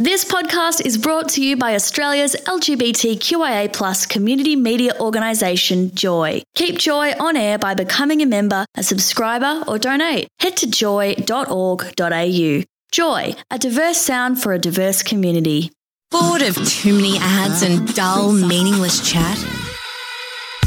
This podcast is brought to you by Australia's LGBTQIA plus community media organisation, Joy. Keep Joy on air by becoming a member, a subscriber, or donate. Head to joy.org.au. Joy, a diverse sound for a diverse community. Bored of too many ads and dull, meaningless chat?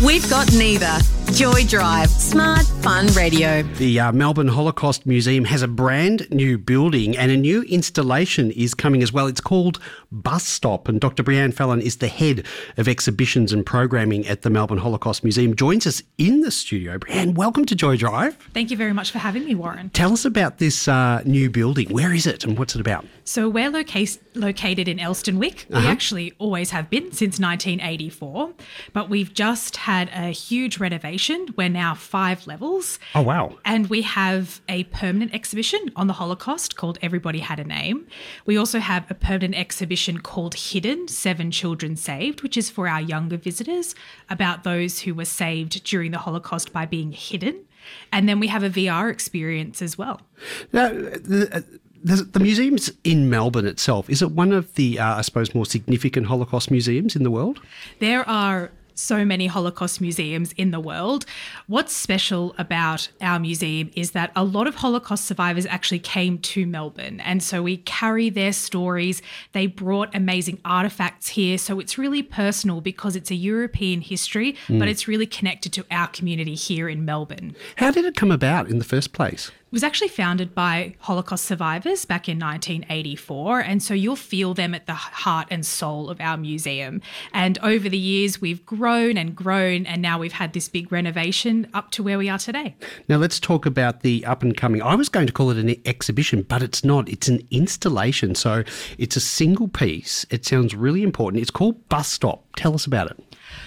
We've got neither. Joy Drive, smart, fun radio. The uh, Melbourne Holocaust Museum has a brand new building and a new installation is coming as well. It's called Bus Stop, and Dr. Breann Fallon is the head of exhibitions and programming at the Melbourne Holocaust Museum. Joins us in the studio. Breann, welcome to Joy Drive. Thank you very much for having me, Warren. Tell us about this uh, new building. Where is it and what's it about? So, we're loca- located in Elsternwick. Uh-huh. We actually always have been since 1984, but we've just had a huge renovation. We're now five levels. Oh, wow. And we have a permanent exhibition on the Holocaust called Everybody Had a Name. We also have a permanent exhibition called Hidden Seven Children Saved, which is for our younger visitors about those who were saved during the Holocaust by being hidden. And then we have a VR experience as well. Now, the, the, the museum's in Melbourne itself. Is it one of the, uh, I suppose, more significant Holocaust museums in the world? There are so many Holocaust museums in the world. What's special about our museum is that a lot of Holocaust survivors actually came to Melbourne. And so we carry their stories. They brought amazing artifacts here. So it's really personal because it's a European history, hmm. but it's really connected to our community here in Melbourne. How did it come about in the first place? It was actually founded by Holocaust survivors back in 1984. And so you'll feel them at the heart and soul of our museum. And over the years, we've grown and grown. And now we've had this big renovation up to where we are today. Now let's talk about the up and coming. I was going to call it an exhibition, but it's not. It's an installation. So it's a single piece. It sounds really important. It's called Bus Stop. Tell us about it.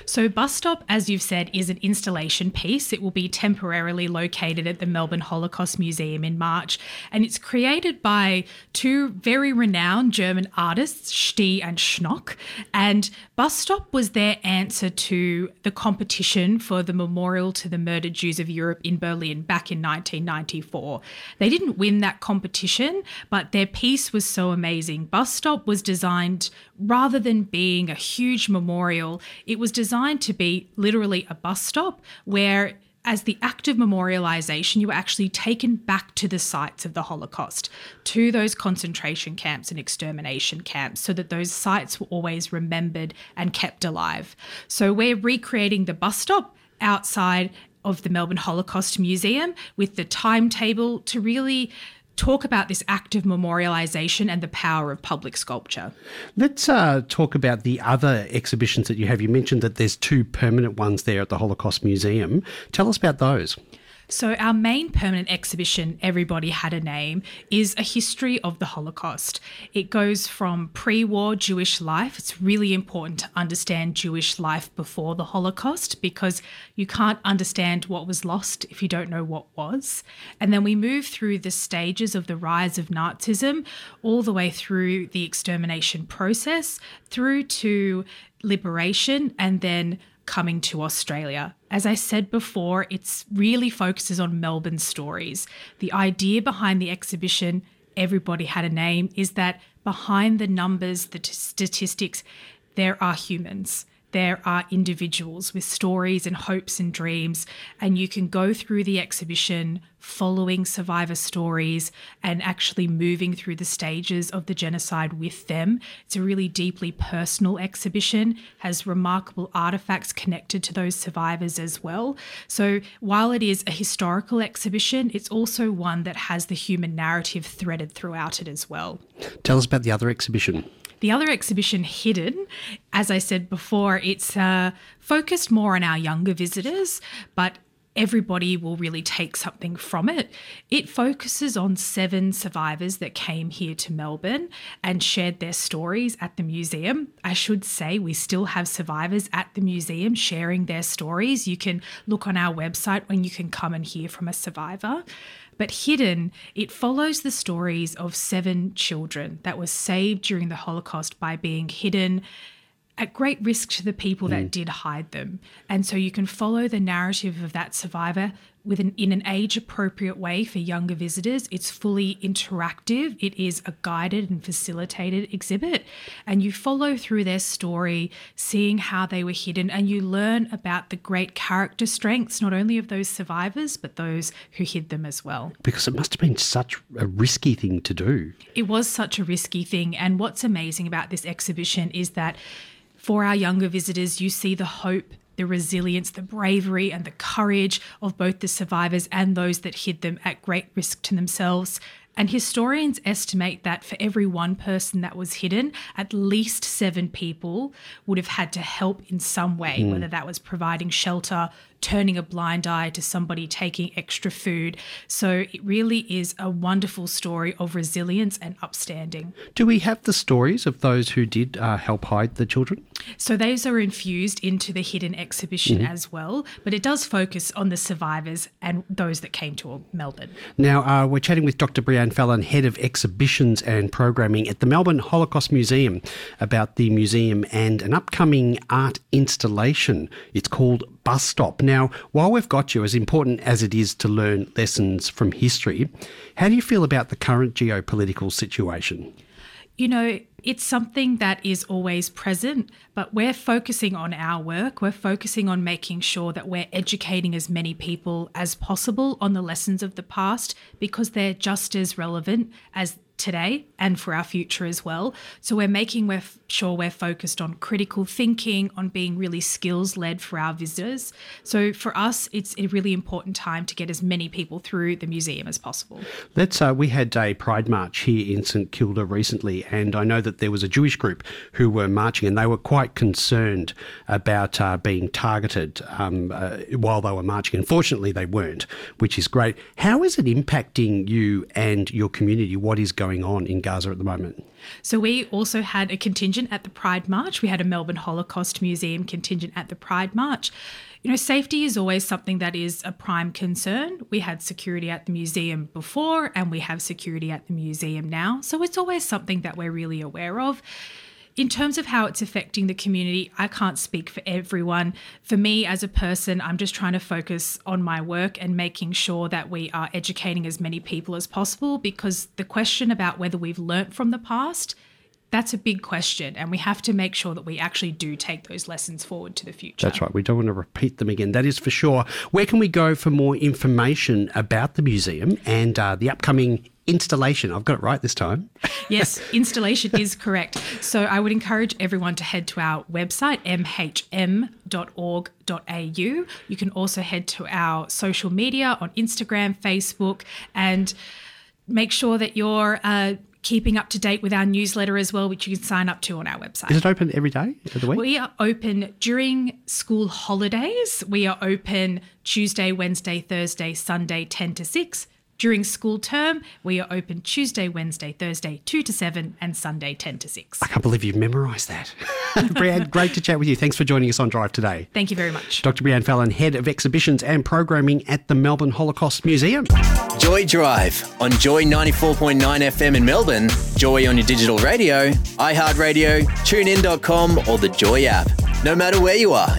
So, Bus Stop, as you've said, is an installation piece. It will be temporarily located at the Melbourne Holocaust Museum in March. And it's created by two very renowned German artists, Stih and Schnock. And Bus Stop was their answer to the competition for the memorial to the murdered Jews of Europe in Berlin back in 1994. They didn't win that competition, but their piece was so amazing. Bus Stop was designed rather than being a huge memorial, it was designed to be literally a bus stop where as the act of memorialization, you were actually taken back to the sites of the Holocaust, to those concentration camps and extermination camps, so that those sites were always remembered and kept alive. So we're recreating the bus stop outside of the Melbourne Holocaust Museum with the timetable to really talk about this act of memorialization and the power of public sculpture. Let's uh, talk about the other exhibitions that you have. You mentioned that there's two permanent ones there at the Holocaust Museum. Tell us about those. So, our main permanent exhibition, Everybody Had a Name, is a history of the Holocaust. It goes from pre war Jewish life. It's really important to understand Jewish life before the Holocaust because you can't understand what was lost if you don't know what was. And then we move through the stages of the rise of Nazism, all the way through the extermination process, through to liberation, and then coming to Australia. As I said before, it's really focuses on Melbourne stories. The idea behind the exhibition, Everybody Had a Name, is that behind the numbers, the t- statistics, there are humans. There are individuals with stories and hopes and dreams, and you can go through the exhibition following survivor stories and actually moving through the stages of the genocide with them. It's a really deeply personal exhibition, has remarkable artifacts connected to those survivors as well. So while it is a historical exhibition, it's also one that has the human narrative threaded throughout it as well. Tell us about the other exhibition. The other exhibition, Hidden, as I said before, it's uh, focused more on our younger visitors, but everybody will really take something from it. It focuses on seven survivors that came here to Melbourne and shared their stories at the museum. I should say we still have survivors at the museum sharing their stories. You can look on our website when you can come and hear from a survivor. But Hidden, it follows the stories of seven children that were saved during the Holocaust by being hidden at great risk to the people that mm. did hide them. And so you can follow the narrative of that survivor with an, in an age appropriate way for younger visitors. It's fully interactive. It is a guided and facilitated exhibit. And you follow through their story, seeing how they were hidden, and you learn about the great character strengths, not only of those survivors, but those who hid them as well. Because it must have been such a risky thing to do. It was such a risky thing. And what's amazing about this exhibition is that for our younger visitors, you see the hope the resilience, the bravery, and the courage of both the survivors and those that hid them at great risk to themselves. And historians estimate that for every one person that was hidden, at least seven people would have had to help in some way, mm. whether that was providing shelter, turning a blind eye to somebody taking extra food. So it really is a wonderful story of resilience and upstanding. Do we have the stories of those who did uh, help hide the children? So those are infused into the hidden exhibition mm-hmm. as well, but it does focus on the survivors and those that came to Melbourne. Now, uh, we're chatting with Dr. Breann Fallon, Head of Exhibitions and Programming at the Melbourne Holocaust Museum, about the museum and an upcoming art installation. It's called Bus Stop. Now, while we've got you, as important as it is to learn lessons from history, how do you feel about the current geopolitical situation? You know, it's something that is always present, but we're focusing on our work. We're focusing on making sure that we're educating as many people as possible on the lessons of the past because they're just as relevant as today and for our future as well. So we're making sure we're focused on critical thinking, on being really skills led for our visitors. So for us, it's a really important time to get as many people through the museum as possible. Let's. Uh, we had a Pride March here in St Kilda recently, and I know that there was a Jewish group who were marching, and they were quite concerned about uh, being targeted um, uh, while they were marching. Unfortunately, they weren't, which is great. How is it impacting you and your community? What is going on in Gaza at the moment? So we also had a contingent at the Pride March. We had a Melbourne Holocaust Museum contingent at the Pride March. You know, safety is always something that is a prime concern. We had security at the museum before, and we have security at the museum now. So it's always something that we're really aware of in terms of how it's affecting the community, I can't speak for everyone. For me as a person, I'm just trying to focus on my work and making sure that we are educating as many people as possible because the question about whether we've learnt from the past that's a big question and we have to make sure that we actually do take those lessons forward to the future. That's right. We don't want to repeat them again that is for sure. Where can we go for more information about the museum and uh, the upcoming installation. I've got it right this time. yes, installation is correct. So I would encourage everyone to head to our website, mhm.org.au. You can also head to our social media on Instagram, Facebook, and make sure that you're. Uh, keeping up to date with our newsletter as well, which you can sign up to on our website. Is it open every day of the week? We are open during school holidays. We are open Tuesday, Wednesday, Thursday, Sunday, 10 to 6. During school term, we are open Tuesday, Wednesday, Thursday, 2 to 7, and Sunday, 10 to 6. I can't believe you've memorised that. Breann, great to chat with you. Thanks for joining us on Drive today. Thank you very much. Dr. Breann Fallon, Head of Exhibitions and Programming at the Melbourne Holocaust Museum. Joy Drive on Joy 94.9 FM in Melbourne, Joy on your digital radio, iHeartRadio, TuneIn.com, or the Joy app. No matter where you are.